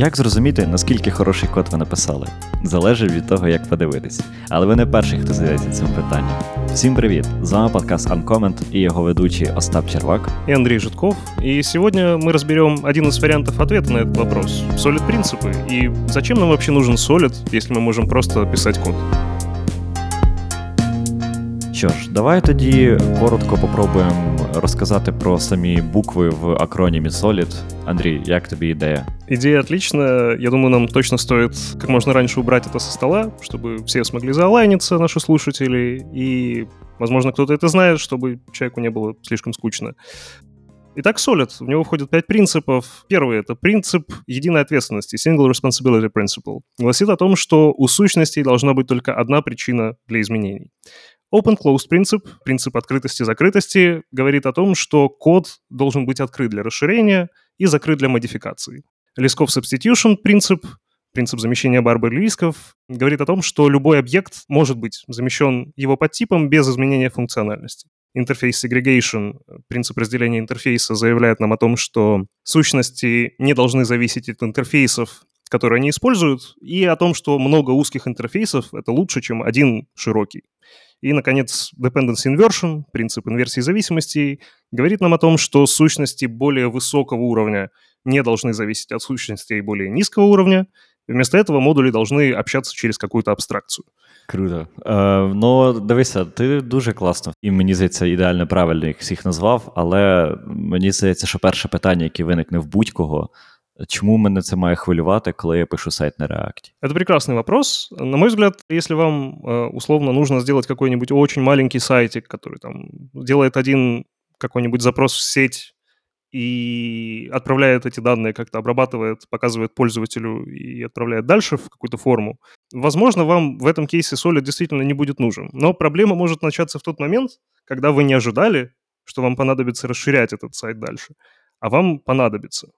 Як зрозуміти, наскільки хороший код ви написали? Залежить від того, як подивитись. Але ви не перший, хто задається цим питанням. Всім привіт! З вами подкаст Uncomment и его ведущий Остап Червак и Андрей Житков. И сегодня мы разберем один из вариантов ответа на этот вопрос. Solid принципы. И зачем нам вообще нужен Solid, если мы можем просто писать код? Що ж, давай тоді коротко попробуємо розказати про самі букви в акронімі Solid. Андрій, як тобі ідея? Идея отличная. Я думаю, нам точно стоит как можно раньше убрать это со стола, чтобы все смогли заолайниться, наши слушатели, и, возможно, кто-то это знает, чтобы человеку не было слишком скучно. Итак, Solid. В него входит пять принципов. Первый — это принцип единой ответственности, Single Responsibility Principle. Гласит о том, что у сущностей должна быть только одна причина для изменений. Open-closed принцип, принцип открытости-закрытости, говорит о том, что код должен быть открыт для расширения и закрыт для модификации. Лесков substitution принцип, принцип замещения барбер рисков, говорит о том, что любой объект может быть замещен его подтипом без изменения функциональности. Интерфейс segregation, принцип разделения интерфейса, заявляет нам о том, что сущности не должны зависеть от интерфейсов, которые они используют, и о том, что много узких интерфейсов — это лучше, чем один широкий. И, наконец, dependency inversion, принцип инверсии зависимостей, говорит нам о том, что сущности более высокого уровня не должны зависеть от сущностей более низкого уровня. Вместо этого модули должны общаться через какую-то абстракцію. Круто. Е, Ну, дивися, ти дуже класно і мені здається, ідеально правильно їх всіх назвав, але мені здається, що перше питання, яке виникне в будь-кого, Чому мене це має хвилювати, коли я пишу сайт на React? Это прекрасный вопрос. На мой взгляд, если вам э, условно нужно сделать какой-нибудь очень маленький сайтик, который там делает один какой-нибудь запрос в сеть и отправляет эти данные, как-то обрабатывает, показывает пользователю и отправляет дальше в какую-то форму, возможно, вам в этом кейсе Solid действительно не будет нужен. Но проблема может начаться в тот момент, когда вы не ожидали, что вам понадобится расширять этот сайт дальше, а вам понадобится.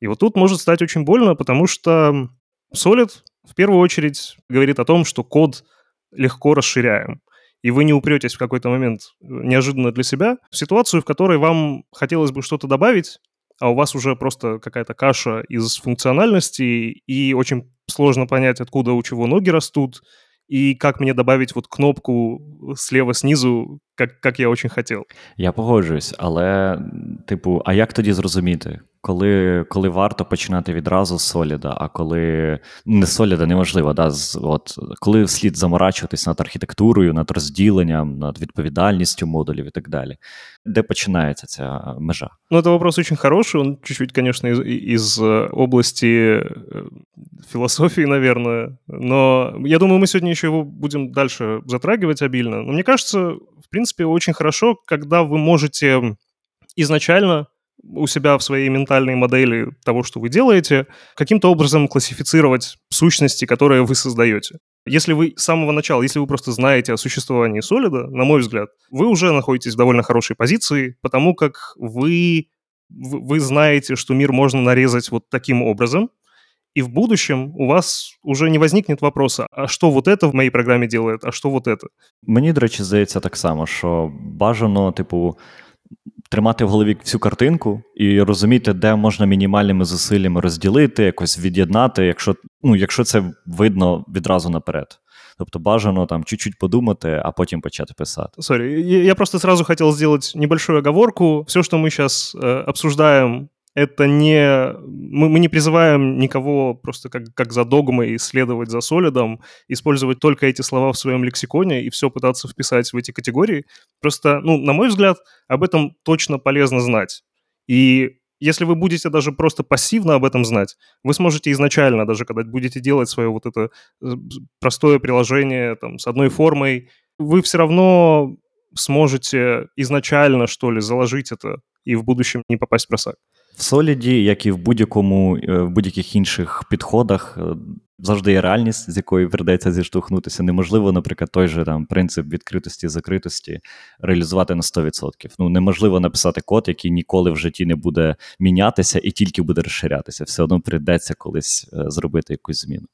И вот тут может стать очень больно, потому что Solid в первую очередь говорит о том, что код легко расширяем. И вы не упретесь в какой-то момент э, неожиданно для себя в ситуацию, в которой вам хотелось бы что-то добавить, а у вас уже просто какая-то каша из функциональностей, и очень сложно понять, откуда у чего ноги растут, и как мне добавить вот кнопку слева снизу, как, как я очень хотел. Я погоджуюсь, але, типу, а як тоді зрозуміти, коли коли варто починати відразу з соліда, а коли не соліда неможливо, да, з, от, коли слід заморачуватись над архітектурою, над розділенням, над відповідальністю модулів і так далі. Де починається ця межа? Ну, это вопрос очень хороший, он чуть-чуть, конечно, из, из области философии, наверное, но я думаю, мы сегодня еще его будем дальше затрагивать обильно. Но мне кажется, в принципе, очень хорошо, когда вы можете изначально у себя в своей ментальной модели того, что вы делаете, каким-то образом классифицировать сущности, которые вы создаете. Если вы с самого начала, если вы просто знаете о существовании солида, на мой взгляд, вы уже находитесь в довольно хорошей позиции, потому как вы, вы знаете, что мир можно нарезать вот таким образом, и в будущем у вас уже не возникнет вопроса, а що вот это в моїй програмі делает, а що вот это? Мені, до речі, здається так само, що бажано, типу, тримати в голові всю картинку і розуміти, де можна мінімальними зусиллями розділити, якось від'єднати, якщо ну, якщо це видно відразу наперед. Тобто бажано там чуть-чуть подумати, а потім почати писати. Сорі, я просто сразу хотел сделать небольшую оговорку. Все, что мы сейчас э, обсуждаем это не... Мы, мы не призываем никого просто как, как за догмой следовать за солидом, использовать только эти слова в своем лексиконе и все пытаться вписать в эти категории. Просто, ну, на мой взгляд, об этом точно полезно знать. И если вы будете даже просто пассивно об этом знать, вы сможете изначально, даже когда будете делать свое вот это э, простое приложение там, с одной формой, вы все равно сможете изначально, что ли, заложить это и в будущем не попасть в просак. В Соліді, як і в будь-якому е, в будь-яких інших підходах, е, завжди є реальність, з якою придеться зіштовхнутися. Неможливо, наприклад, той же там принцип відкритості закритості реалізувати на 100%. Ну неможливо написати код, який ніколи в житті не буде мінятися і тільки буде розширятися. Все одно прийдеться колись е, зробити якусь зміну.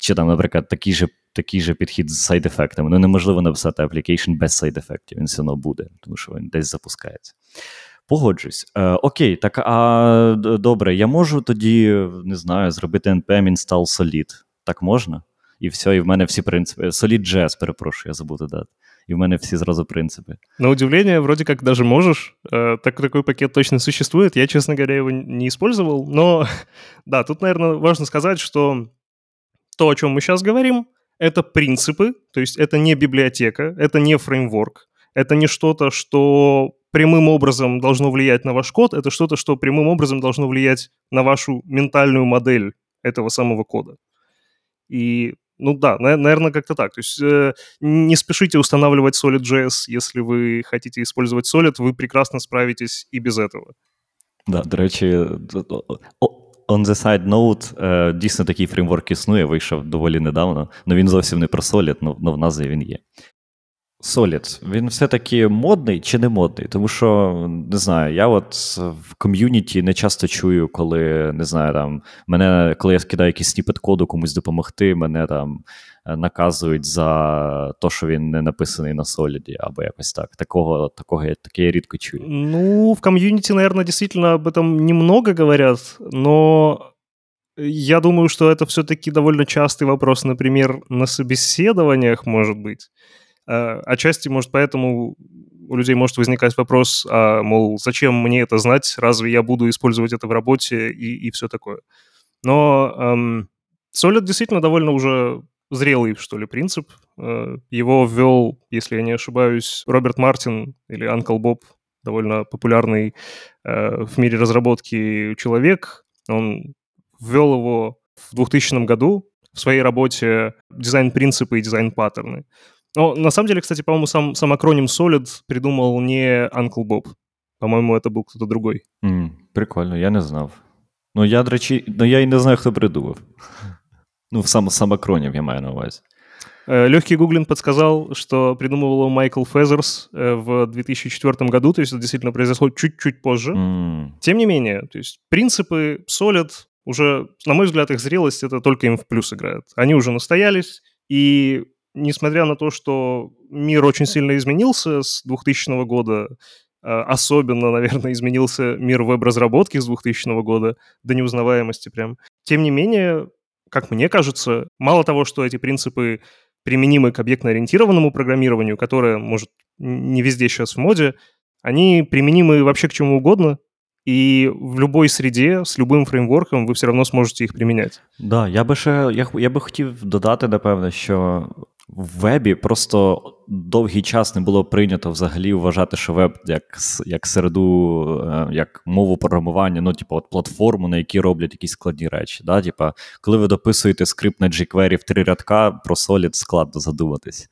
Чи там, наприклад, такий же такий же підхід з сайд-ефектами. Ну неможливо написати application без сайд-ефектів, він все одно буде, тому що він десь запускається. Погоджусь. Е, Окей, так а добре, я можу тоді, не знаю, зробити npm install solid. Так можна? І все, і в мене всі принципи. Solid.js, перепрошую, я забув додати. И в мене все сразу принципы. На удивление, вроде как даже можешь. Э, так, такой пакет точно существует. Я, честно говоря, его не использовал. Но да, тут, наверное, важно сказать, что то, о чем мы сейчас говорим, это принципы, то есть это не библиотека, это не фреймворк, это не что-то, что прямым образом должно влиять на ваш код, это что-то, что прямым образом должно влиять на вашу ментальную модель этого самого кода. И, ну да, на, наверное, как-то так. То есть э, не спешите устанавливать Solid.js, если вы хотите использовать Solid, вы прекрасно справитесь и без этого. Да, до речі, on the side note, е, дійсно такий фреймворк існує, вийшов доволі недавно, але він зовсім не про Solid, але в назві він є. Solid, він все-таки модний чи не модний? Тому що не знаю, я от в ком'юніті не часто чую, коли не знаю, там мене, коли я скидаю якийсь сніпет коду комусь допомогти, мене там е, наказують за те, що він не написаний на Solid, або якось так. Такого, такого я таке я рідко чую. Ну, в ком'юніті, наверное, действительно об этом немного говорят, но я думаю, что это все-таки довольно частый вопрос, например, на собеседованиях, может быть. Э, отчасти, может, поэтому у людей может возникать вопрос, а, мол, зачем мне это знать, разве я буду использовать это в работе и, и все такое. Но эм, Solid действительно довольно уже зрелый, что ли, принцип. Э, его ввел, если я не ошибаюсь, Роберт Мартин или Анкл Боб, довольно популярный э, в мире разработки человек. Он ввел его в 2000 году в своей работе «Дизайн-принципы и дизайн-паттерны». Но на самом деле, кстати, по-моему, сам, сам акроним Solid придумал не Uncle Bob. По-моему, это был кто-то другой. Mm, прикольно, я не знав. Ну, я, до речі, ну, я і не знаю, хто придумав. Ну, сам, сам акронім я маю на увазі. Легкий гуглинг подсказал, что придумывал его Майкл Фезерс в 2004 году, то есть это действительно произошло чуть-чуть позже. Mm. Тем не менее, то есть принципы Solid уже, на мой взгляд, их зрелость это только им в плюс играет. Они уже настоялись, и несмотря на то, что мир очень сильно изменился с 2000 года, а, особенно, наверное, изменился мир веб-разработки с 2000 года до неузнаваемости прям. Тем не менее, как мне кажется, мало того, что эти принципы применимы к объектно-ориентированному программированию, которое, может, не везде сейчас в моде, они применимы вообще к чему угодно, и в любой среде з любим фреймворком ви все одно зможете їх приміняти. Да, я би ще я, я би хотів додати, напевне, що в вебі просто довгий час не було прийнято взагалі вважати, що веб як як середу, е, як мову програмування, ну, типу, от платформу, на якій роблять якісь складні речі. Да? Типу, коли ви дописуєте скрипт на jQuery в три рядка, про Solid складно задуматись.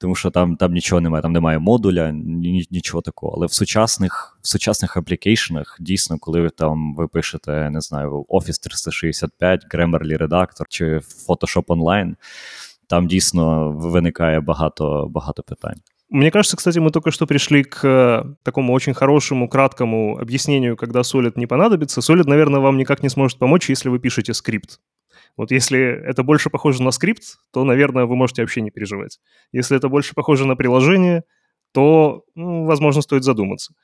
Тому що там там нічого немає, там немає модуля, нічого такого. Але в сучасних в сучасних аплікейшенах, дійсно, коли ви там ви пишете, не знаю, Office 365, Grammarly редактор чи Photoshop Online, там дійсно виникає багато, багато питань. Мне кажется, кстати, мы только что пришли к э, такому очень хорошему, краткому объяснению, когда Solid не понадобится. Solid, наверное, вам никак не сможет помочь, если вы пишете скрипт. Вот если это больше похоже на скрипт, то, наверное, вы можете вообще не переживать. Если это больше похоже на приложение, то, ну, возможно, стоит задуматься.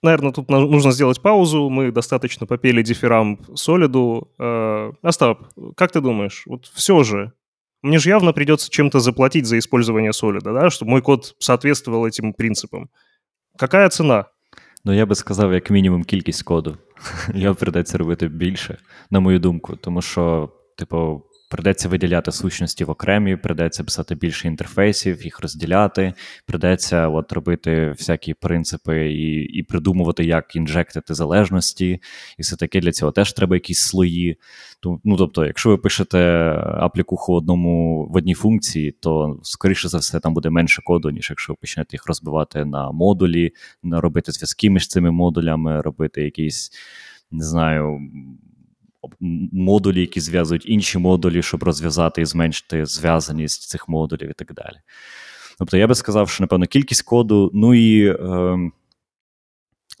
Наверное, тут нужно сделать паузу. Мы достаточно попели дифирамб Солиду. Э, Остап, как ты думаешь, вот все же мне же явно придется чем-то заплатить за использование солида, да, чтобы мой код соответствовал этим принципам. Какая цена? Ну, я би сказав, як мінімум, кількість коду. Його придеться робити більше, на мою думку, тому що, типу, Придеться виділяти сущності в окремі, придеться писати більше інтерфейсів, їх розділяти, придеться от робити всякі принципи і і придумувати, як інжектити залежності, і все таке для цього теж треба якісь слої. Ну, Тобто, якщо ви пишете аплікуху одному в одній функції, то скоріше за все там буде менше коду, ніж якщо ви почнете їх розбивати на модулі, робити зв'язки між цими модулями, робити якісь, не знаю модулі, які зв'язують інші модулі, щоб розв'язати і зменшити зв'язаність цих модулів і так далі. Тобто, я би сказав, що, напевно, кількість коду, ну і. Е,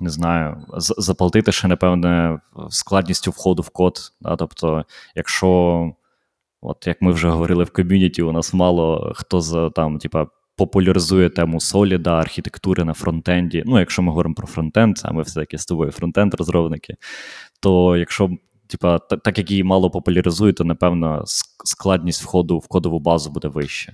не знаю, заплатити ще, напевне, складністю входу в код. Да? Тобто, якщо, от як ми вже говорили в ком'юніті, у нас мало хто за там, типа, популяризує тему соліда, архітектури на фронтенді. Ну, якщо ми говоримо про фронтенд, а ми все-таки з тобою фронтенд-розробники, то якщо типа, так як її мало популяризують, то напевно складність входу в кодову базу буде вища.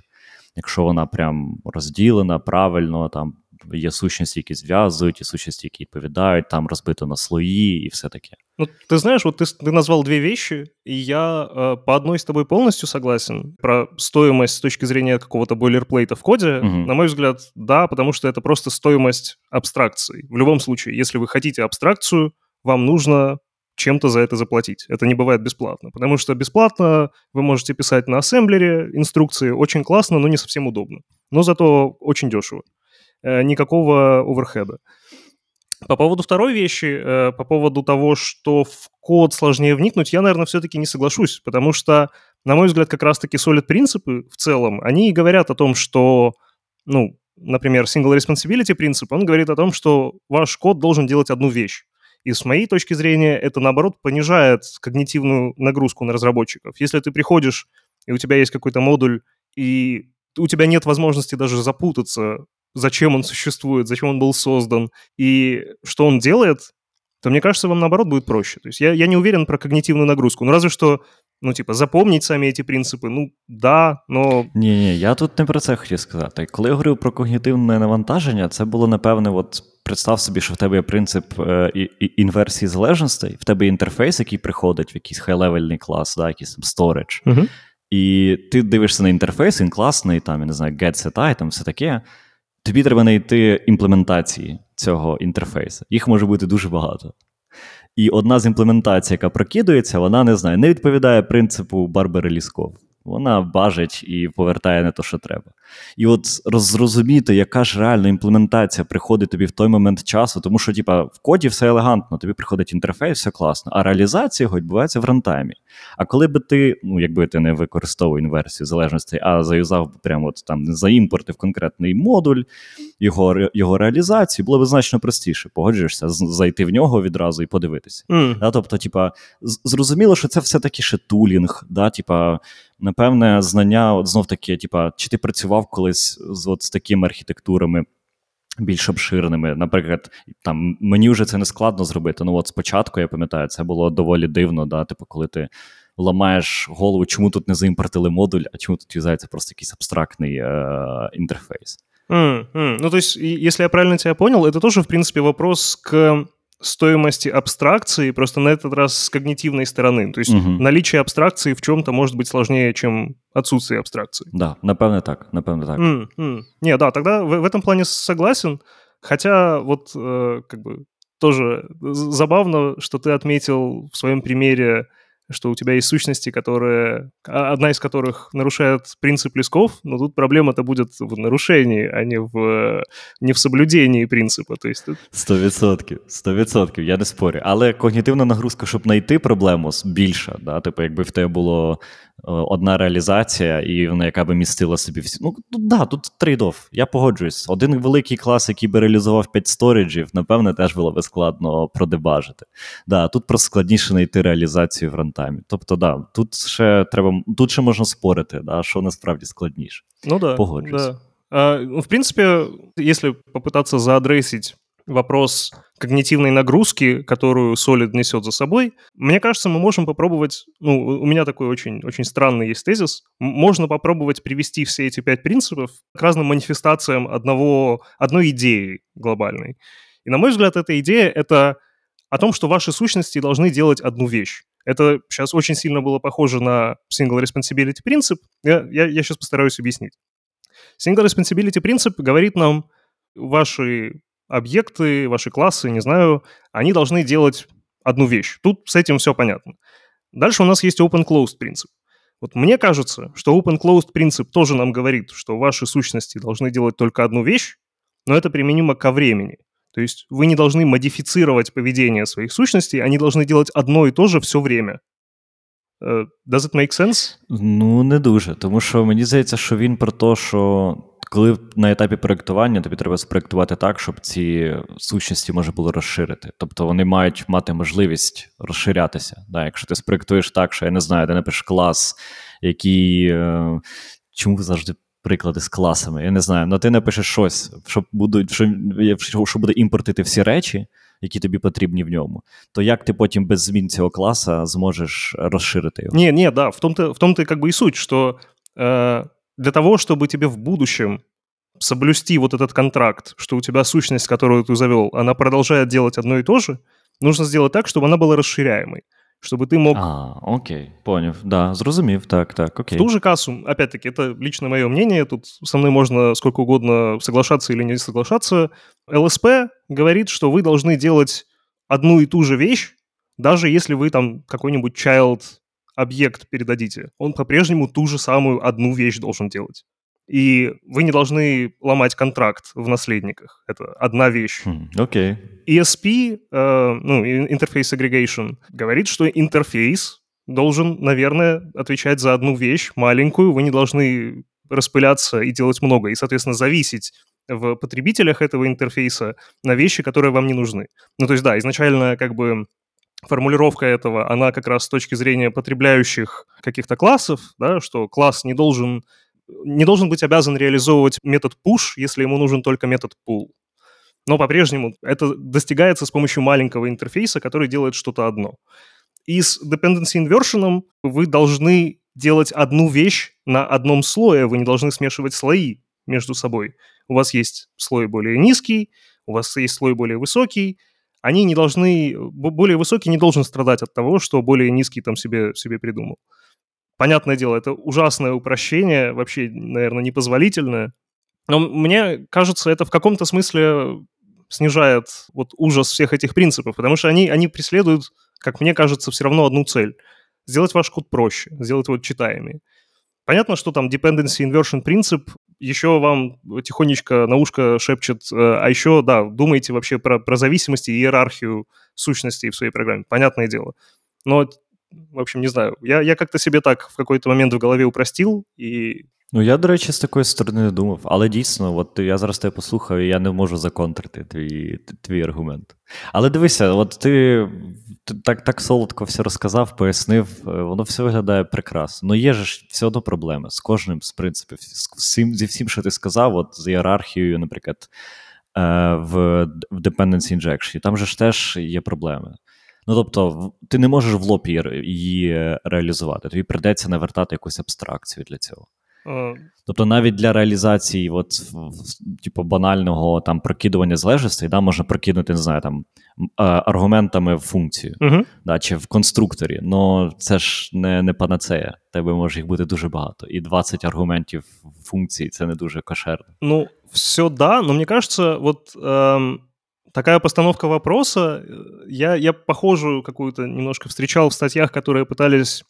Якщо вона прям розділена правильно, там є сущності, які зв'язують, і сущності, які відповідають, там розбито на слої і все таке. Ну, ты знаешь, вот ты, ты назвал две вещи, и я э, по одной с тобой полностью согласен. Про стоимость с точки зрения какого-то бойлерплейта в коде, угу. на мой взгляд, да, потому что это просто стоимость абстракции. В любом случае, если вы хотите абстракцию, вам нужно чем-то за это заплатить. Это не бывает бесплатно, потому что бесплатно вы можете писать на ассемблере инструкции, очень классно, но не совсем удобно. Но зато очень дешево. Э, никакого оверхеда. По поводу второй вещи, э, по поводу того, что в код сложнее вникнуть, я, наверное, все-таки не соглашусь, потому что, на мой взгляд, как раз-таки солид принципы в целом, они и говорят о том, что, ну, например, single responsibility принцип, он говорит о том, что ваш код должен делать одну вещь. И с моей точки зрения это, наоборот, понижает когнитивную нагрузку на разработчиков. Если ты приходишь, и у тебя есть какой-то модуль, и у тебя нет возможности даже запутаться, зачем он существует, зачем он был создан и что он делает, то мне кажется, вам наоборот будет проще. То есть я, я не уверен про когнитивную нагрузку. Ну, разве что, ну, типа, запомнить самі эти принципи, ну, да, но... Ні, ні, я тут не про це хотів сказати. Коли я говорив про когнітивне навантаження, це було, напевне, от представ собі, що в тебе є принцип е, інверсії залежностей, в тебе є інтерфейс, який приходить в якийсь хай-левельний клас, да, якийсь там storage. Угу. І ти дивишся на інтерфейс, він класний, там, я не знаю, get set item, все таке. Тобі треба знайти імплементації цього інтерфейсу. Їх може бути дуже багато. І одна з імплементацій, яка прокидується, вона не знаю, не відповідає принципу Барбари Лісков вона бажить і повертає не то, що треба. І от зрозуміти, яка ж реальна імплементація приходить тобі в той момент часу, тому що, типа, в коді все елегантно, тобі приходить інтерфейс, все класно, а реалізація його відбувається в рантаймі. А коли би ти, ну якби ти не використовував інверсію залежності, а заюзав би прямо от там заімпортив конкретний модуль, його його реалізацію, було б значно простіше. Погоджуєшся, зайти в нього відразу і подивитися. Mm. Да, Тобто, типа, зрозуміло, що це все-таки ще тулінг, да, типа напевне, знання, от знов таки, типа, чи ти працював колись з от з такими архітектурами більш обширними? Наприклад, там мені вже це не складно зробити. Ну, от спочатку я пам'ятаю, це було доволі дивно, да, типу, коли ти. Ламаєш голову, чому тут не заімпортили модуль, а чому тут юзається просто якийсь абстрактний э, интерфейс. Mm-hmm. Ну, то есть, если я правильно тебя понял, это тоже, в принципе, вопрос к стоимости абстракции, просто на этот раз с когнитивной стороны. То есть угу. наличие абстракции в чем-то может быть сложнее, чем отсутствие абстракции. Да, напевно так, напевно так. Mm-hmm. Не, да, тогда в, в этом плане согласен. Хотя вот э, как бы тоже забавно, что ты отметил в своем примере что у тебя есть сущности, которые, а, одна из которых нарушает принцип лесков, но тут проблема-то будет в нарушении, а не в, не в соблюдении принципа. То есть... Сто відсотків, сто відсотків, я не спорю. Але когнітивна нагрузка, щоб знайти проблему, більша. Да? Типу, якби в тебе було одна реалізація, і вона яка би містила собі всі. Ну, да, тут trade-off, Я погоджуюсь. Один великий клас, який би реалізував 5 storage ів, напевне, теж було би складно продебажити. Да, Тут просто складніше знайти реалізацію в рантаймі. Тобто, да, тут ще треба, тут ще можна спорити, да, що насправді складніше. Ну да. Погоджуюсь. Да. А, ну, в принципе, если попытаться заадресить вопрос когнитивной нагрузки, которую Solid несет за собой, мне кажется, мы можем попробовать, ну, у меня такой очень, очень странный есть тезис, можно попробовать привести все эти пять принципов к разным манифестациям одного, одной идеи глобальной. И, на мой взгляд, эта идея — это о том, что ваши сущности должны делать одну вещь. Это сейчас очень сильно было похоже на Single Responsibility принцип. Я, я, я сейчас постараюсь объяснить. Single Responsibility принцип говорит нам, ваши объекты, ваши классы, не знаю, они должны делать одну вещь. Тут с этим все понятно. Дальше у нас есть open-closed принцип. Вот мне кажется, что open-closed принцип тоже нам говорит, что ваши сущности должны делать только одну вещь, но это применимо ко времени. То есть вы не должны модифицировать поведение своих сущностей, они должны делать одно и то же все время. Uh, does it make sense? Ну, не дуже. Тому що мені здається, що він про те, що коли на етапі проєктування тобі треба спроєктувати так, щоб ці сущності можна було розширити. Тобто вони мають мати можливість розширятися. Да, Якщо ти спроєктуєш так, що я не знаю, ти напишеш клас, який. Е, чому ви завжди приклади з класами. Я не знаю, ну ти напишеш щось, що будуть, що, що буде імпортити всі речі, які тобі потрібні в ньому, то як ти потім без змін цього класа зможеш розширити його? Не, не, да, в том-то, в том-то как бы суть, что э, для того, чтобы тебе в будущем соблюсти вот этот контракт, что у тебя сущность, которую ты завел, она продолжает делать одно и то же, нужно сделать так, чтобы она была расширяемой. Чтобы ты мог... А, окей, понял. Да, зрозумів, так, так, окей. В ту же кассу, опять-таки, это лично мое мнение, тут со мной можно сколько угодно соглашаться или не соглашаться. ЛСП говорит, что вы должны делать одну и ту же вещь, даже если вы там какой-нибудь child объект передадите. Он по-прежнему ту же самую одну вещь должен делать. И вы не должны ломать контракт в наследниках. Это одна вещь. Окей. Okay. ESP, э, ну, Interface Aggregation, говорит, что интерфейс должен, наверное, отвечать за одну вещь, маленькую. Вы не должны распыляться и делать много, и, соответственно, зависеть в потребителях этого интерфейса на вещи, которые вам не нужны. Ну, то есть, да, изначально как бы формулировка этого, она как раз с точки зрения потребляющих каких-то классов, да, что класс не должен не должен быть обязан реализовывать метод push, если ему нужен только метод pull. Но по-прежнему это достигается с помощью маленького интерфейса, который делает что-то одно. И с dependency inversion вы должны делать одну вещь на одном слое, вы не должны смешивать слои между собой. У вас есть слой более низкий, у вас есть слой более высокий, они не должны, более высокий не должен страдать от того, что более низкий там себе, себе придумал. Понятное дело, это ужасное упрощение, вообще, наверное, непозволительное. Но мне кажется, это в каком-то смысле снижает вот ужас всех этих принципов, потому что они, они преследуют, как мне кажется, все равно одну цель. Сделать ваш код проще, сделать его читаемый. Понятно, что там dependency inversion принцип еще вам тихонечко на ушко шепчет, э, а еще, да, думайте вообще про, про зависимости и иерархию сущностей в своей программе. Понятное дело. Но в общем, не знаю. Я я как-то себе так в какой-то момент в голові упростив і. Ну, я, до речі, з такої сторони не думав, але дійсно, от я зараз тебе послухав, і я не можу законтрити твій твій аргумент. Але дивися, от ти так так солодко все розказав, пояснив, е, воно все виглядає прекрасно. Ну є ж все одно проблеми з кожним з принципів, з всім, зі всім, що ти сказав, от з ієрархією, наприклад, е, в Dependency Injection, там же ж теж є проблеми. Ну тобто, ти не можеш в лоб її реалізувати. Тобі придеться навертати якусь абстракцію для цього. Uh. Тобто, навіть для реалізації, от, типу, банального там прокидування залежностей, да, можна прокинути, не знаю, там аргументами в функцію uh-huh. да, чи в конструкторі. Ну це ж не не панацея. Тебе може їх бути дуже багато. І 20 аргументів функції це не дуже кошерно. Ну, все да, но мені кажется, от. Эм... такая постановка вопроса, э, я, я похожую какую-то немножко встречал в статьях, которые пытались э,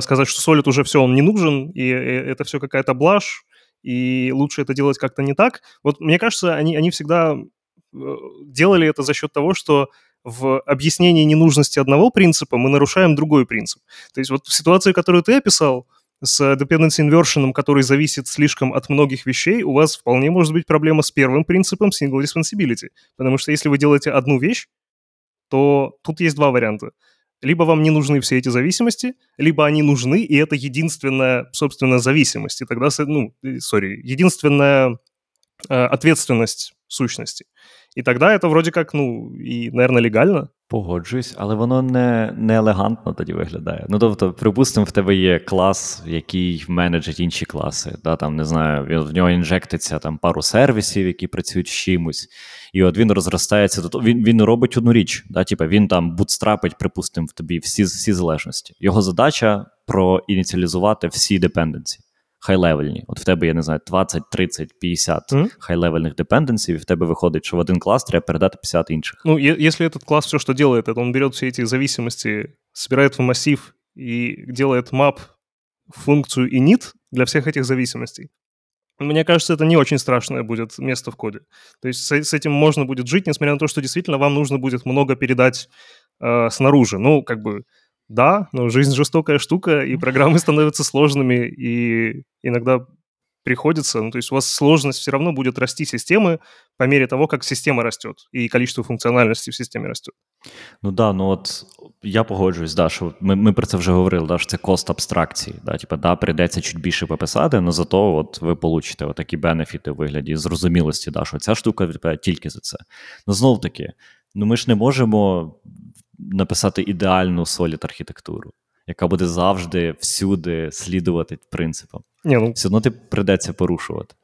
сказать, что Solid уже все, он не нужен, и, и это все какая-то блажь, и лучше это делать как-то не так. Вот мне кажется, они, они всегда э, делали это за счет того, что в объяснении ненужности одного принципа мы нарушаем другой принцип. То есть вот в ситуации, которую ты описал, с dependency inversion, который зависит слишком от многих вещей, у вас вполне может быть проблема с первым принципом single responsibility. Потому что если вы делаете одну вещь, то тут есть два варианта. Либо вам не нужны все эти зависимости, либо они нужны, и это единственная, собственно, зависимость. И тогда, ну, сори, единственная э, ответственность сущности. И тогда это вроде как, ну, и, наверное, легально. Погоджуюсь, але воно не не елегантно тоді виглядає. Ну тобто, припустимо, в тебе є клас, який менеджить інші класи. Да, там, не знаю, В нього інжектиться там пару сервісів, які працюють з чимось, і от він розростається. Він він робить одну річ. Да, типу, Він там bootstrap ить, припустимо, в тобі всі всі залежності. Його задача проініціалізувати всі депенденці хай-левельні. От в тебе, я не знаю, 20, 30, 50 mm-hmm. хай-левельних депенденсів, і в тебе выходит, что в один класс треба передать 50 інших. Ну, если этот класс все, что делает, это он берет все эти зависимости, собирает в массив и делает map функцию init для всех этих зависимостей. Мне кажется, это не очень страшное будет место в коде. То есть с, с этим можно будет жить, несмотря на то, что действительно вам нужно будет много передать э, снаружи. Ну, как бы да, но жизнь жестокая штука, и программы становятся сложными, и иногда приходится, ну, то есть у вас сложность все равно будет расти системы по мере того, как система растет, и количество функциональности в системе растет. Ну да, ну от я погоджуюсь, да, що ми ми про це вже говорили, да, що це кост абстракції. Да, Типа, да, прийдеться чуть більше пописати, але зато от ви получите такі бенефіти у вигляді зрозумілості, да, що ця штука відповідає тільки за це. Ну знов таки, ну ми ж не можемо написати ідеальну солід архітектуру, яка буде завжди всюди слідувати принципам. Не, ну... Все одно ти прийдеться порушувати.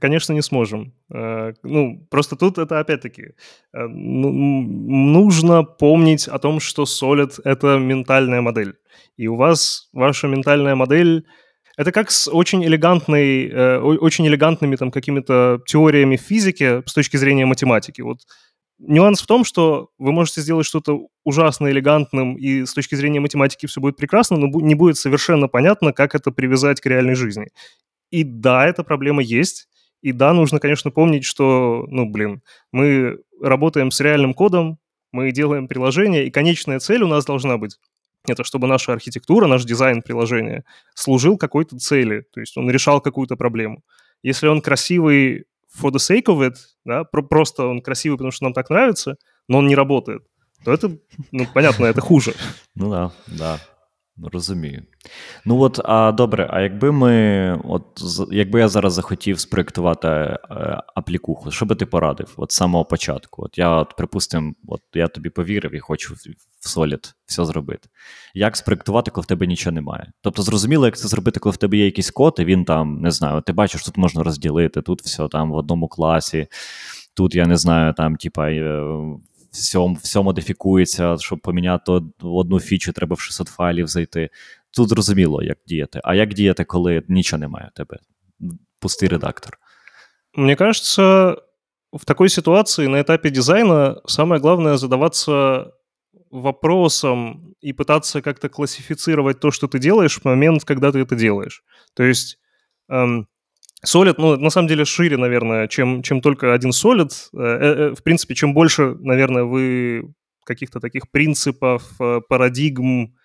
Конечно, не сможем. Э, ну, просто тут это опять-таки э, ну, нужно помнить о том, что Solid — это ментальная модель. И у вас ваша ментальная модель — это как с очень элегантной, э, очень элегантными там какими-то теориями физики с точки зрения математики. Вот нюанс в том, что вы можете сделать что-то ужасно элегантным, и с точки зрения математики все будет прекрасно, но не будет совершенно понятно, как это привязать к реальной жизни. И да, эта проблема есть. И да, нужно, конечно, помнить, что, ну, блин, мы работаем с реальным кодом, мы делаем приложение, и конечная цель у нас должна быть это чтобы наша архитектура, наш дизайн приложения служил какой-то цели, то есть он решал какую-то проблему. Если он красивый for the sake of it, да, просто он красивый, потому что нам так нравится, но он не работает, то это, ну, понятно, это хуже. Ну да, да. Розумію. Ну от, а добре, а якби ми, от якби я зараз захотів спроєктувати е, аплікуху, що би ти порадив? От з самого початку? От я, от, припустимо, от я тобі повірив і хочу в Solid все зробити. Як спроєктувати, коли в тебе нічого немає? Тобто, зрозуміло, як це зробити, коли в тебе є якийсь код, і він там, не знаю, ти бачиш, тут можна розділити, тут все там в одному класі. Тут я не знаю, там, типа, е, все все модифікується, щоб поміняти одну фічу, треба в 600 файлів зайти. Тут зрозуміло, як діяти. А як діяти, коли нічого немає у тебе? Пустий редактор. Мне кажется, в такой ситуации на этапе дизайна самое главное задаваться вопросом и пытаться как-то классифицировать то, что ты делаешь в момент, когда ты это делаешь. То есть эм, Solid, ну, на самом деле, шире, наверное, чем, чем только один Solid. Э, э, в принципе, чем больше, наверное, вы каких-то таких принципов, э, парадигм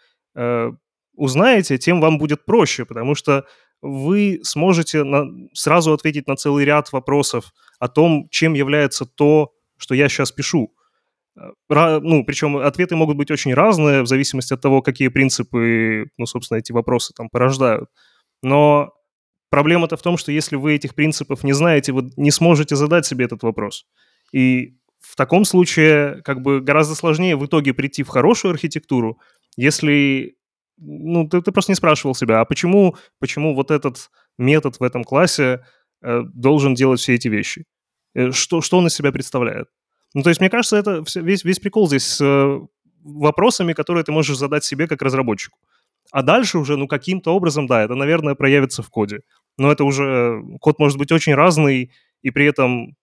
узнаете, тем вам будет проще, потому что вы сможете на, сразу ответить на целый ряд вопросов о том, чем является то, что я сейчас пишу. Ра, ну, причем ответы могут быть очень разные в зависимости от того, какие принципы, ну, собственно, эти вопросы там порождают. Но Проблема-то в том, что если вы этих принципов не знаете, вы не сможете задать себе этот вопрос. И в таком случае как бы гораздо сложнее в итоге прийти в хорошую архитектуру, если ну, ты, ты просто не спрашивал себя, а почему, почему вот этот метод в этом классе э, должен делать все эти вещи? Э, что, что он из себя представляет? Ну, то есть, мне кажется, это весь, весь прикол здесь с э, вопросами, которые ты можешь задать себе как разработчику. А дальше уже, ну, каким-то образом, да, это, наверное, проявится в коде. Но это уже... Код может быть очень разный, и при этом,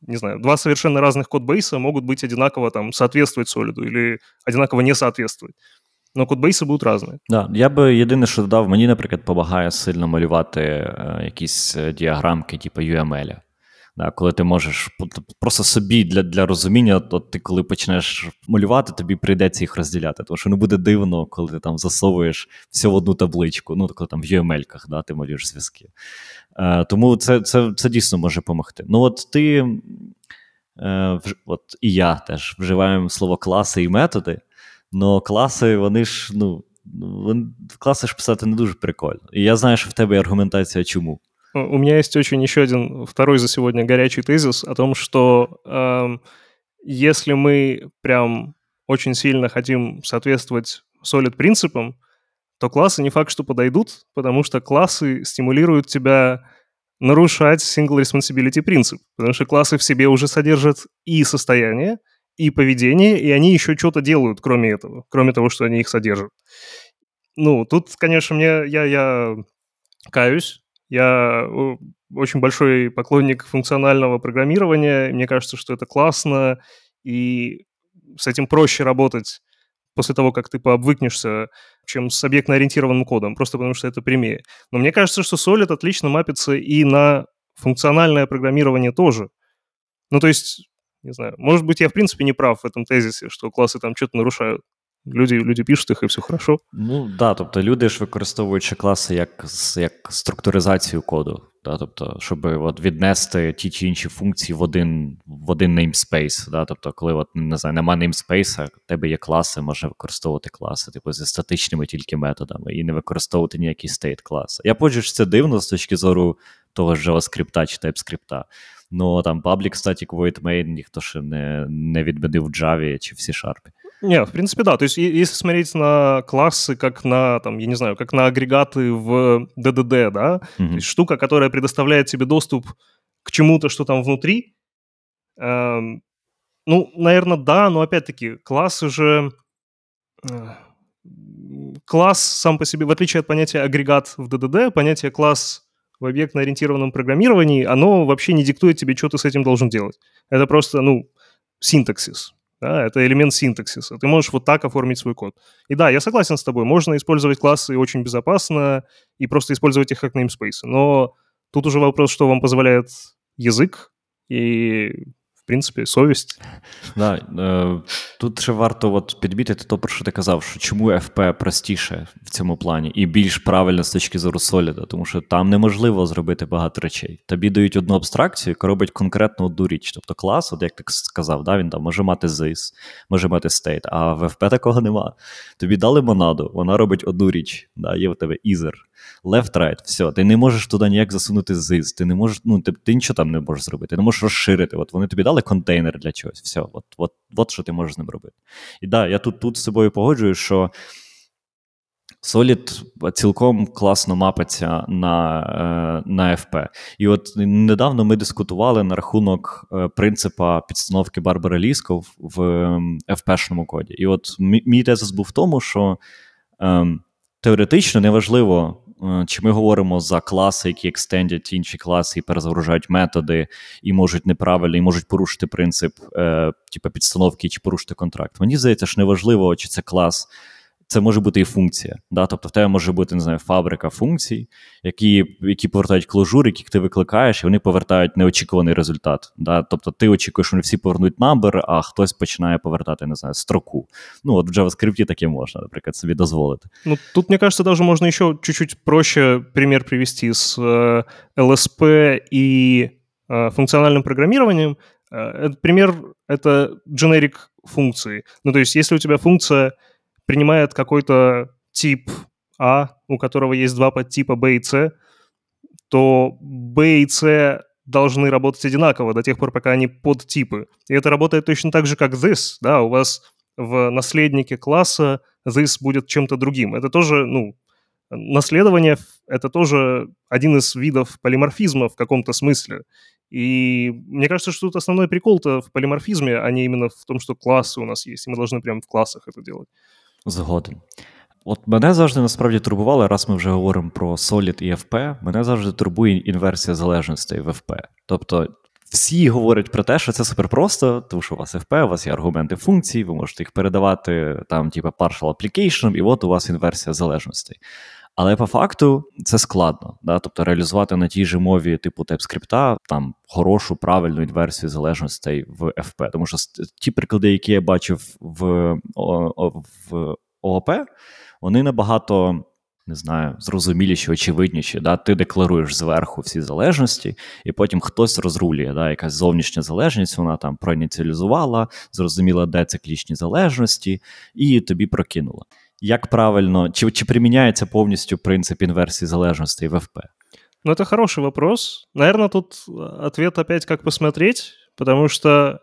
не знаю, два совершенно разных кодбейса могут быть одинаково там соответствовать солиду или одинаково не соответствовать. Но кодбейси будуть різні. Да, я би єдине, що додав, мені, наприклад, допомагає сильно малювати е, якісь діаграмки, типу UML. Да, Коли ти можеш просто собі для для розуміння, то ти коли почнеш малювати, тобі прийдеться їх розділяти. Тому що не буде дивно, коли ти там засовуєш все в одну табличку, ну коли там в UML-ках да, ти малюєш зв'язки. Е, Тому це це, це дійсно може допомогти. Ну, от ти е, от і я теж вживаємо слово класи і методи, але класи, вони ж, ну, вони, класи ж писати не дуже прикольно. І я знаю, що в тебе є аргументація чому. У меня есть очень еще один, второй за сегодня горячий тезис о том, что э, если мы прям очень сильно хотим соответствовать solid принципам, то классы не факт, что подойдут, потому что классы стимулируют тебя нарушать single responsibility принцип, потому что классы в себе уже содержат и состояние, и поведение, и они еще что-то делают, кроме этого, кроме того, что они их содержат. Ну, тут, конечно, мне я, я каюсь, я очень большой поклонник функционального программирования. Мне кажется, что это классно, и с этим проще работать после того, как ты пообвыкнешься, чем с объектно-ориентированным кодом, просто потому что это прямее. Но мне кажется, что Solid отлично мапится и на функциональное программирование тоже. Ну, то есть, не знаю, может быть, я в принципе не прав в этом тезисе, что классы там что-то нарушают. Люди люди пишуть їх і все хорошо. Ну да, тобто люди ж використовуючи класи як як структуризацію коду. Да? Тобто, щоб от віднести ті чи інші функції в один в один namespace. Да? Тобто, коли от, не знаю, немає namespace, в тебе є класи, може використовувати класи, типу зі статичними тільки методами, і не використовувати ніякі state класи. Я погоджу, що це дивно з точки зору того ж JavaScript чи TypeScript. Ну там public static void main ніхто ще не не відмінив в Java чи в C-Sharp. Не, в принципе, да. То есть, если смотреть на классы как на, там, я не знаю, как на агрегаты в DDD, да, mm-hmm. то есть штука, которая предоставляет тебе доступ к чему-то, что там внутри, эм, ну, наверное, да, но опять-таки классы же... Э, класс сам по себе, в отличие от понятия агрегат в DDD, понятие класс в объектно-ориентированном программировании, оно вообще не диктует тебе, что ты с этим должен делать. Это просто, ну, синтаксис. Да, это элемент синтаксиса. Ты можешь вот так оформить свой код. И да, я согласен с тобой, можно использовать классы очень безопасно и просто использовать их как namespace. Но тут уже вопрос, что вам позволяет язык, и принципі, совість. Да, е, Тут ще варто от підмітити то, про що ти казав, що чому FP простіше в цьому плані і більш правильно з точки зору соліда, тому що там неможливо зробити багато речей. Тобі дають одну абстракцію, яка робить конкретну одну річ. Тобто клас, от як ти сказав, да, він там може мати ZIS, може мати state, а в FP такого нема. Тобі дали монаду, вона робить одну річ. Да, Є у тебе ізер left-right, все, ти не можеш туди ніяк засунути зиз, ти не можеш, ну, ти, ти нічого там не можеш зробити, ти не можеш розширити. От вони тобі дали контейнер для чогось. Все, от, от, от що ти можеш з ним робити. І да, я тут тут з собою погоджую, що. Solid цілком класно мапиться на е, на FP. І от недавно ми дискутували на рахунок е, принципа підстановки Барбара Лісков в FP-шному коді. І от мій тезис був в тому, що ем, теоретично неважливо, чи ми говоримо за класи, які екстендять інші класи і перезагружають методи, і можуть неправильно, і можуть порушити принцип е, типу підстановки чи порушити контракт. Мені здається, що неважливо, чи це клас це може бути і функція. Да? Тобто в тебе може бути не знаю, фабрика функцій, які які повертають клажур, яких ти викликаєш, і вони повертають неочікуваний результат. Да? Тобто ти очікуєш, що вони всі повернуть number, а хтось починає повертати не знаю, строку. Ну, от в JavaScript таке можна, наприклад, собі дозволити. Ну, тут, мне кажется, даже можно еще чуть-чуть проще пример привести с э, LSP и э, функциональным программированием. Э, этот пример — это generic функции. Ну, то есть, если у тебя функция принимает какой-то тип А, у которого есть два подтипа B и C, то B и C должны работать одинаково до тех пор, пока они подтипы. И это работает точно так же, как this, да, у вас в наследнике класса this будет чем-то другим. Это тоже, ну, наследование — это тоже один из видов полиморфизма в каком-то смысле. И мне кажется, что тут основной прикол-то в полиморфизме, а не именно в том, что классы у нас есть, и мы должны прямо в классах это делать. Згоден. От мене завжди насправді турбувало, раз ми вже говоримо про Solid і FP, мене завжди турбує інверсія залежностей в FP. Тобто всі говорять про те, що це супер просто, тому що у вас FP, у вас є аргументи функцій, ви можете їх передавати там, типу, partial application, і от у вас інверсія залежностей. Але по факту це складно. Да? Тобто реалізувати на тій же мові, типу TypeScript, там хорошу, правильну інверсію залежностей в FP. Тому що ті приклади, які я бачив в, в ООП, вони набагато. Не знаю, зрозуміліші, очевидніші. Да? Ти декларуєш зверху всі залежності, і потім хтось розрулює. Да? Якась зовнішня залежність, вона там проініціалізувала, зрозуміла, де циклічні залежності, і тобі прокинула. Як правильно, чи, чи приміняється повністю принцип инверсии залежностей в ФП? Ну, это хороший вопрос. Наверное, тут ответ опять как посмотреть, потому что,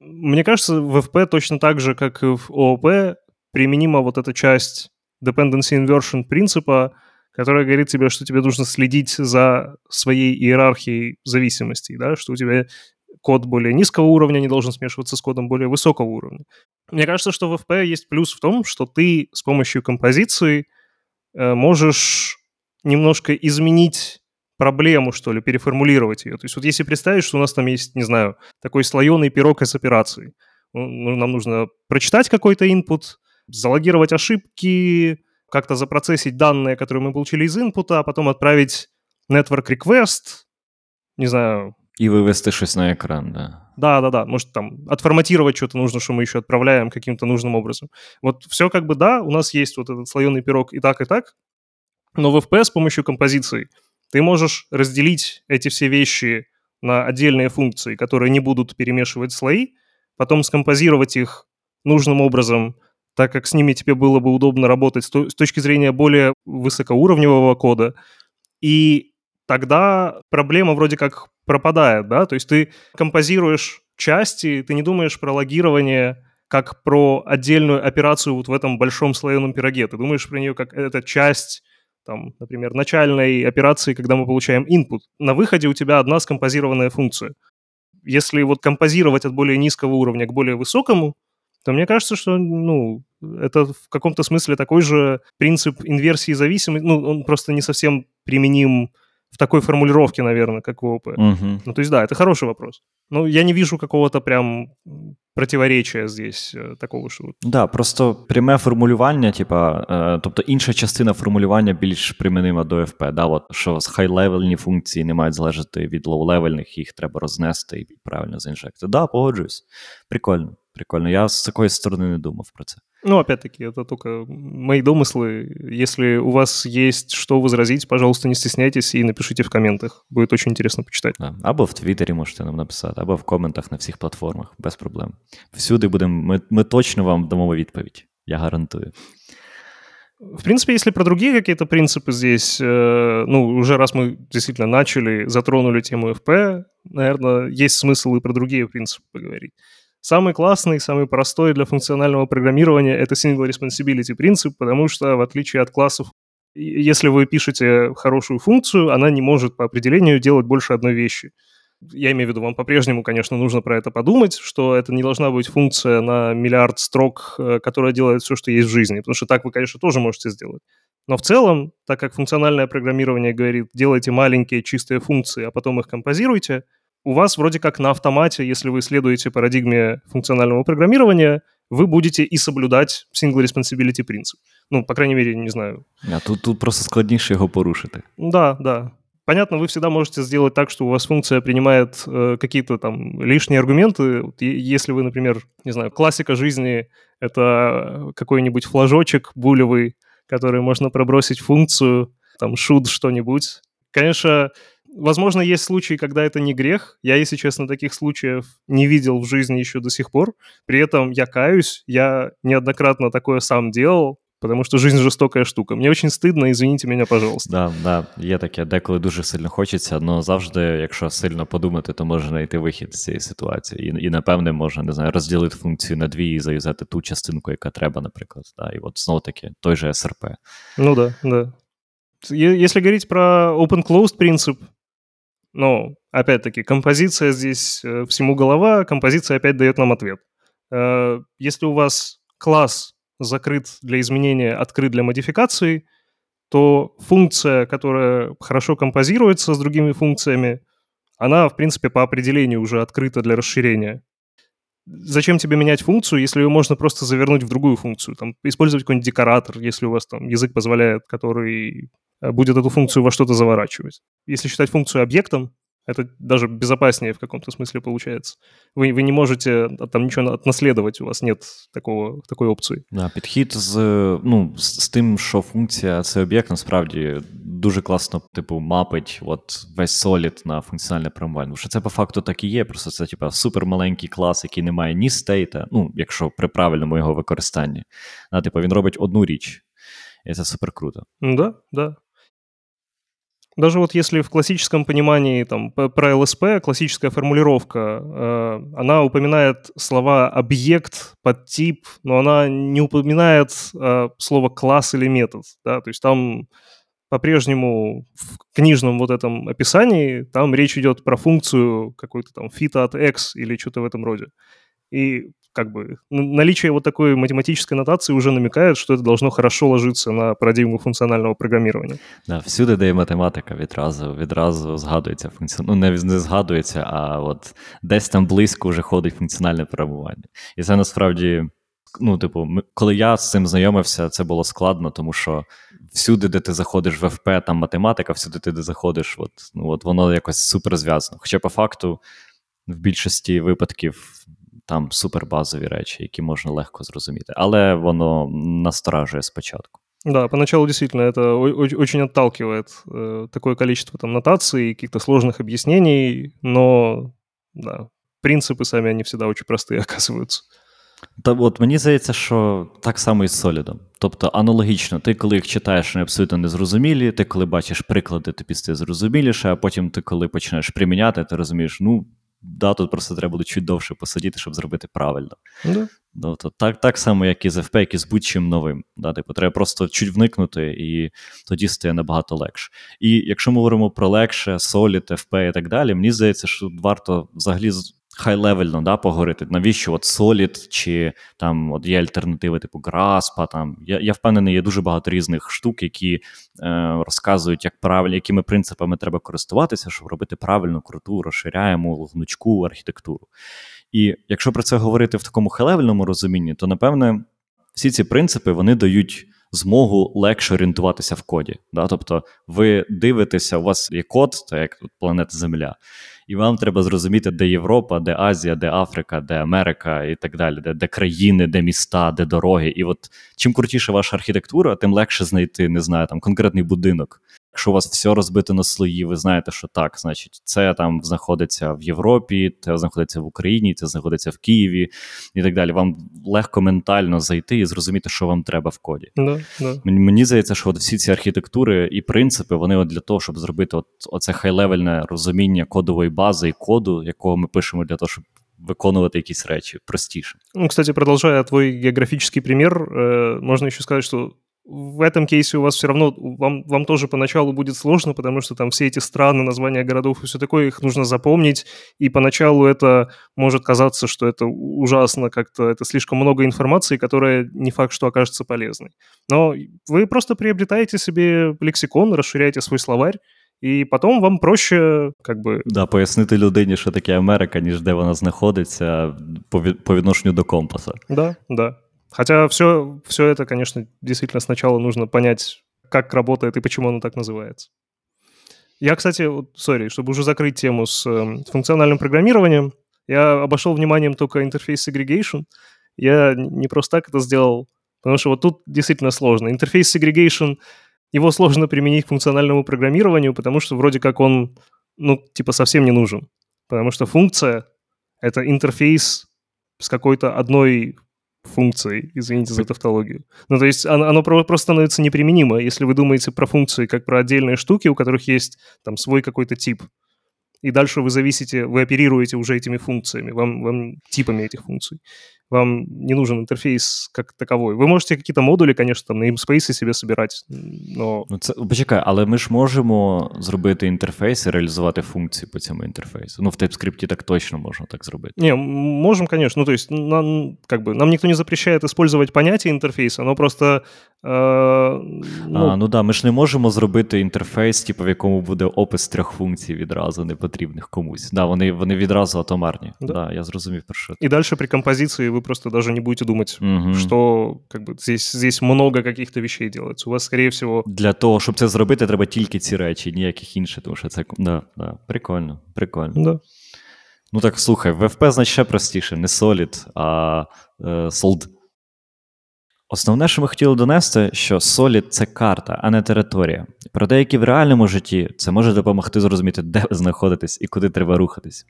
мне кажется, в ФП точно так же, как и в ООП, применима вот эта часть dependency inversion принципа, которая говорит тебе, что тебе нужно следить за своей иерархией зависимостей, да, что у тебя код более низкого уровня не должен смешиваться с кодом более высокого уровня. Мне кажется, что в FP есть плюс в том, что ты с помощью композиции э, можешь немножко изменить проблему, что ли, переформулировать ее. То есть вот если представить, что у нас там есть, не знаю, такой слоеный пирог из операций, ну, нам нужно прочитать какой-то input, залогировать ошибки, как-то запроцессить данные, которые мы получили из инпута, а потом отправить network request, не знаю, и вывести что-то на экран, да. Да-да-да, может там отформатировать что-то нужно, что мы еще отправляем каким-то нужным образом. Вот все как бы да, у нас есть вот этот слоеный пирог и так, и так, но в FPS с помощью композиции Ты можешь разделить эти все вещи на отдельные функции, которые не будут перемешивать слои, потом скомпозировать их нужным образом, так как с ними тебе было бы удобно работать с точки зрения более высокоуровневого кода. И тогда проблема вроде как пропадает, да, то есть ты композируешь части, ты не думаешь про логирование как про отдельную операцию вот в этом большом слоеном пироге, ты думаешь про нее как это часть там, например, начальной операции, когда мы получаем input. На выходе у тебя одна скомпозированная функция. Если вот композировать от более низкого уровня к более высокому, то мне кажется, что, ну, это в каком-то смысле такой же принцип инверсии зависимости, ну, он просто не совсем применим в такой формулировке, наверное, как в ООП. Угу. Ну, то есть, да, это хороший вопрос. Ну, я не вижу какого-то прям противоречия здесь э, такого, что... Да, просто пряме формулювання, типа, е, тобто інша частина формулювання більш применима до FP, да, от, що high-level ні функції не мають залежати від low-level них, їх треба рознести і правильно за inject ити. Да, погоджуюсь. Прикольно, прикольно. Я з такої сторони не думав про це. Ну, опять-таки, это только мои домыслы. Если у вас есть что возразить, пожалуйста, не стесняйтесь и напишите в комментах. Будет очень интересно почитать. Да. Або в Твіттері можете нам написати, або в коментах на всіх платформах, без проблем. Всюди будемо, ми, ми точно вам дамо відповідь. Я гарантую. В принципе, если про другие какие-то принципы здесь, э, ну, уже раз мы действительно начали, затронули тему FP, наверное, есть смысл и про другие принципы поговорить. Самый классный, самый простой для функционального программирования — это single responsibility принцип, потому что, в отличие от классов, если вы пишете хорошую функцию, она не может по определению делать больше одной вещи. Я имею в виду, вам по-прежнему, конечно, нужно про это подумать, что это не должна быть функция на миллиард строк, э, которая делает все, что есть в жизни, потому что так вы, конечно, тоже можете сделать. Но в целом, так как функциональное программирование говорит, делайте маленькие чистые функции, а потом их композируйте — у вас вроде как на автомате, если вы следуете парадигме функционального программирования, вы будете и соблюдать single responsibility принцип. Ну, по крайней мере, не знаю. А тут, тут просто складніше его порушити. Да, да. Понятно, вы всегда можете сделать так, что у вас функция принимает э, какие-то там лишние аргументы. Вот, если вы, например, не знаю, классика жизни — это какой-нибудь флажочек булевый, который можно пробросить функцию, там, should что-нибудь. Конечно, Возможно, есть случаи, когда это не грех. Я, если честно, таких случаев не видел в жизни еще до сих пор. При этом я каюсь, я неоднократно такое сам делал, Тому що жизнь жорстока штука. Мені дуже стидно, извините мене, пожалуйста. Да, да, є таке, деколи дуже сильно хочеться, але завжди, якщо сильно подумати, то можна знайти вихід з цієї ситуації. І, і напевне, можна не знаю, розділити функцію на дві і зав'язати ту частинку, яка треба, наприклад. Да, І от знову таки той же СРП. Ну да, да. Если говорить про open-closed принцип, но, опять-таки, композиция здесь э, всему голова, композиция опять дает нам ответ. Э, если у вас класс закрыт для изменения, открыт для модификации, то функция, которая хорошо композируется с другими функциями, она, в принципе, по определению уже открыта для расширения. Зачем тебе менять функцию, если ее можно просто завернуть в другую функцию? Там, использовать какой-нибудь декоратор, если у вас там язык позволяет, который Э, будет эту функцию во что-то заворачивать. Если считать функцию объектом, это даже безопаснее в каком-то смысле получается. Ви ви не можете там нічого отнаслідувати, у вас нет такого, такої опції. Да, Підхід з ну, з, тим, що функція це об'єкт, насправді дуже класно, типу, мапить от весь Solid на функціональне програмування. Тому що це по факту так і є. Просто це типу, супермаленький клас, який не має ні стейта, ну, якщо при правильному його використанні. Да, типу, Він робить одну річ. І це супер круто. Да, да. Даже вот если в классическом понимании там, про ЛСП классическая формулировка, э, она упоминает слова объект, подтип, но она не упоминает э, слово класс или метод. Да? То есть там по-прежнему в книжном вот этом описании там речь идет про функцию какой-то там fit от x или что-то в этом роде. И как бы наличие вот такой математической нотации уже намекает, что это должно хорошо ложиться на парадигму функціонального програмування. Да, всюди, де є математика, відразу відразу згадується функціон... Ну, не, не згадується, а от десь там близько вже ходить функціональне програмування. І це насправді, ну, типу, коли я з цим знайомився, це було складно, тому що всюди, де ти заходиш в ФП, там математика, всюди, де ти заходиш, от, ну, от воно якось супер зв'язано. Хоча по факту. В більшості випадків там супербазові речі, які можна легко зрозуміти, але воно насторажує спочатку. Да, поначалу действительно это очень отталкивает э, такое количество там нотаций, каких-то сложных объяснений, но да, принципы сами, они всегда очень простые оказываются. Та от мені здається, що так само і з солідом. Тобто аналогічно, ти, коли їх читаєш, вони абсолютно незрозумілі, ти коли бачиш приклади, тобі стає зрозуміліше, а потім ти, коли починаєш приміняти, ти розумієш, ну да, тут просто треба буде чуть довше посидіти, щоб зробити правильно. Да. Тобто, так так само, як і з FP, як і з будь-чим новим. Да? Типу, Треба просто чуть вникнути, і тоді стає набагато легше. І якщо ми говоримо про легше, Solid, FP і так далі, мені здається, що варто взагалі high-level но да, поговорити, навіщо от SOLID, чи там от є альтернативи, типу GRASP, там я я впевнений, є дуже багато різних штук, які е, розказують, як правильно, якими принципами треба користуватися, щоб робити правильну, круту, розширяєму гнучку архітектуру. І якщо про це говорити в такому high-level ному розумінні, то напевне всі ці принципи вони дають. Змогу легше орієнтуватися в коді. Да? Тобто ви дивитеся, у вас є код, це як планета Земля, і вам треба зрозуміти, де Європа, де Азія, де Африка, де Америка і так далі, де де країни, де міста, де дороги. І от чим крутіше ваша архітектура, тим легше знайти, не знаю, там конкретний будинок. Якщо у вас все розбито на слої, ви знаєте, що так, значить, це там знаходиться в Європі, це знаходиться в Україні, це знаходиться в Києві і так далі. Вам легко ментально зайти і зрозуміти, що вам треба в коді. Да, да. Мені, мені здається, що от всі ці архітектури і принципи, вони от для того, щоб зробити от, оце high-level не розуміння кодової бази і коду, якого ми пишемо для того, щоб виконувати якісь речі простіше. Ну, кстати, продолжая твой географический пример, э, можно еще сказать, что в этом кейсе у вас все равно, вам, вам тоже поначалу будет сложно, потому что там все эти страны, названия городов и все такое, их нужно запомнить, и поначалу это может казаться, что это ужасно как-то, это слишком много информации, которая не факт, что окажется полезной. Но вы просто приобретаете себе лексикон, расширяете свой словарь, і потім вам проще, как би... Да, пояснити людині, що таке Америка, ніж де вона знаходиться по відношенню до компаса. Да, да. Хотя все, все это, конечно, действительно сначала нужно понять, как работает и почему оно так называется. Я, кстати, сори, чтобы уже закрыть тему с э, функциональным программированием, я обошел вниманием только интерфейс segregation. Я не просто так это сделал, потому что вот тут действительно сложно. Интерфейс segregation, его сложно применить к функциональному программированию, потому что вроде как он, ну, типа совсем не нужен. Потому что функция — это интерфейс с какой-то одной функцией, извините за тавтологию. Ну, то есть оно, оно просто становится неприменимо, если вы думаете про функции как про отдельные штуки, у которых есть там свой какой-то тип. И дальше вы зависите, вы оперируете уже этими функциями, вам, вам типами этих функций вам не нужен интерфейс как таковой. Ви можете якісь модулі, конечно, там на namespace себе собирати, но... Ну, це, почекай, але ми ж можемо зробити інтерфейс і реалізувати функції по цьому інтерфейсу. Ну, в TypeScript так точно можна так зробити. Не, можем, конечно. Ну, то есть, нам, как бы, нам никто не запрещает использовать понятие интерфейса, но просто... Э, ну... А, ну да, ми ж не можемо зробити інтерфейс, типу, в якому буде опис трьох функцій відразу непотрібних комусь. Да, вони, вони відразу атомарні. Да. да, я зрозумів про що. І далі при композиції вы просто даже не будете думать, угу. что как бы здесь, здесь много каких-то вещей делается. У вас, скорее всего... Для того, щоб це зробити, треба тільки ці речі, ніяких інших, тому що це да, да, прикольно, прикольно. Да. Ну так слухай, в FP значить ще простіше, не Solid, а е, Sold. Основне, що ми хотіли донести, що Solid – це карта, а не територія. Про деякі в реальному житті це може допомогти зрозуміти, де ви знаходитесь і куди треба рухатись.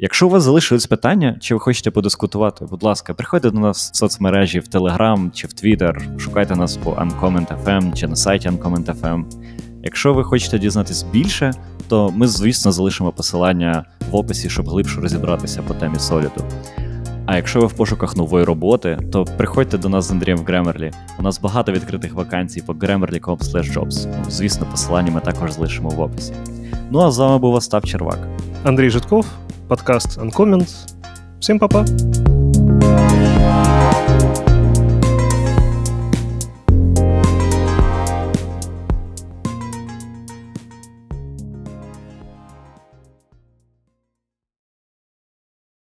Якщо у вас залишились питання, чи ви хочете подискутувати, будь ласка, приходьте до нас в соцмережі в Telegram чи в Twitter, шукайте нас по Uncomment.fm чи на сайті Uncomment.fm. Якщо ви хочете дізнатись більше, то ми, звісно, залишимо посилання в описі, щоб глибше розібратися по темі соліду. А якщо ви в пошуках нової роботи, то приходьте до нас з Андрієм в Grammarly. У нас багато відкритих вакансій по grammarly.com jobs. Ну, звісно, посилання ми також залишимо в описі. Ну а за вами был Остап Червак. Андрей Житков, подкаст Uncomment. Всем па-па!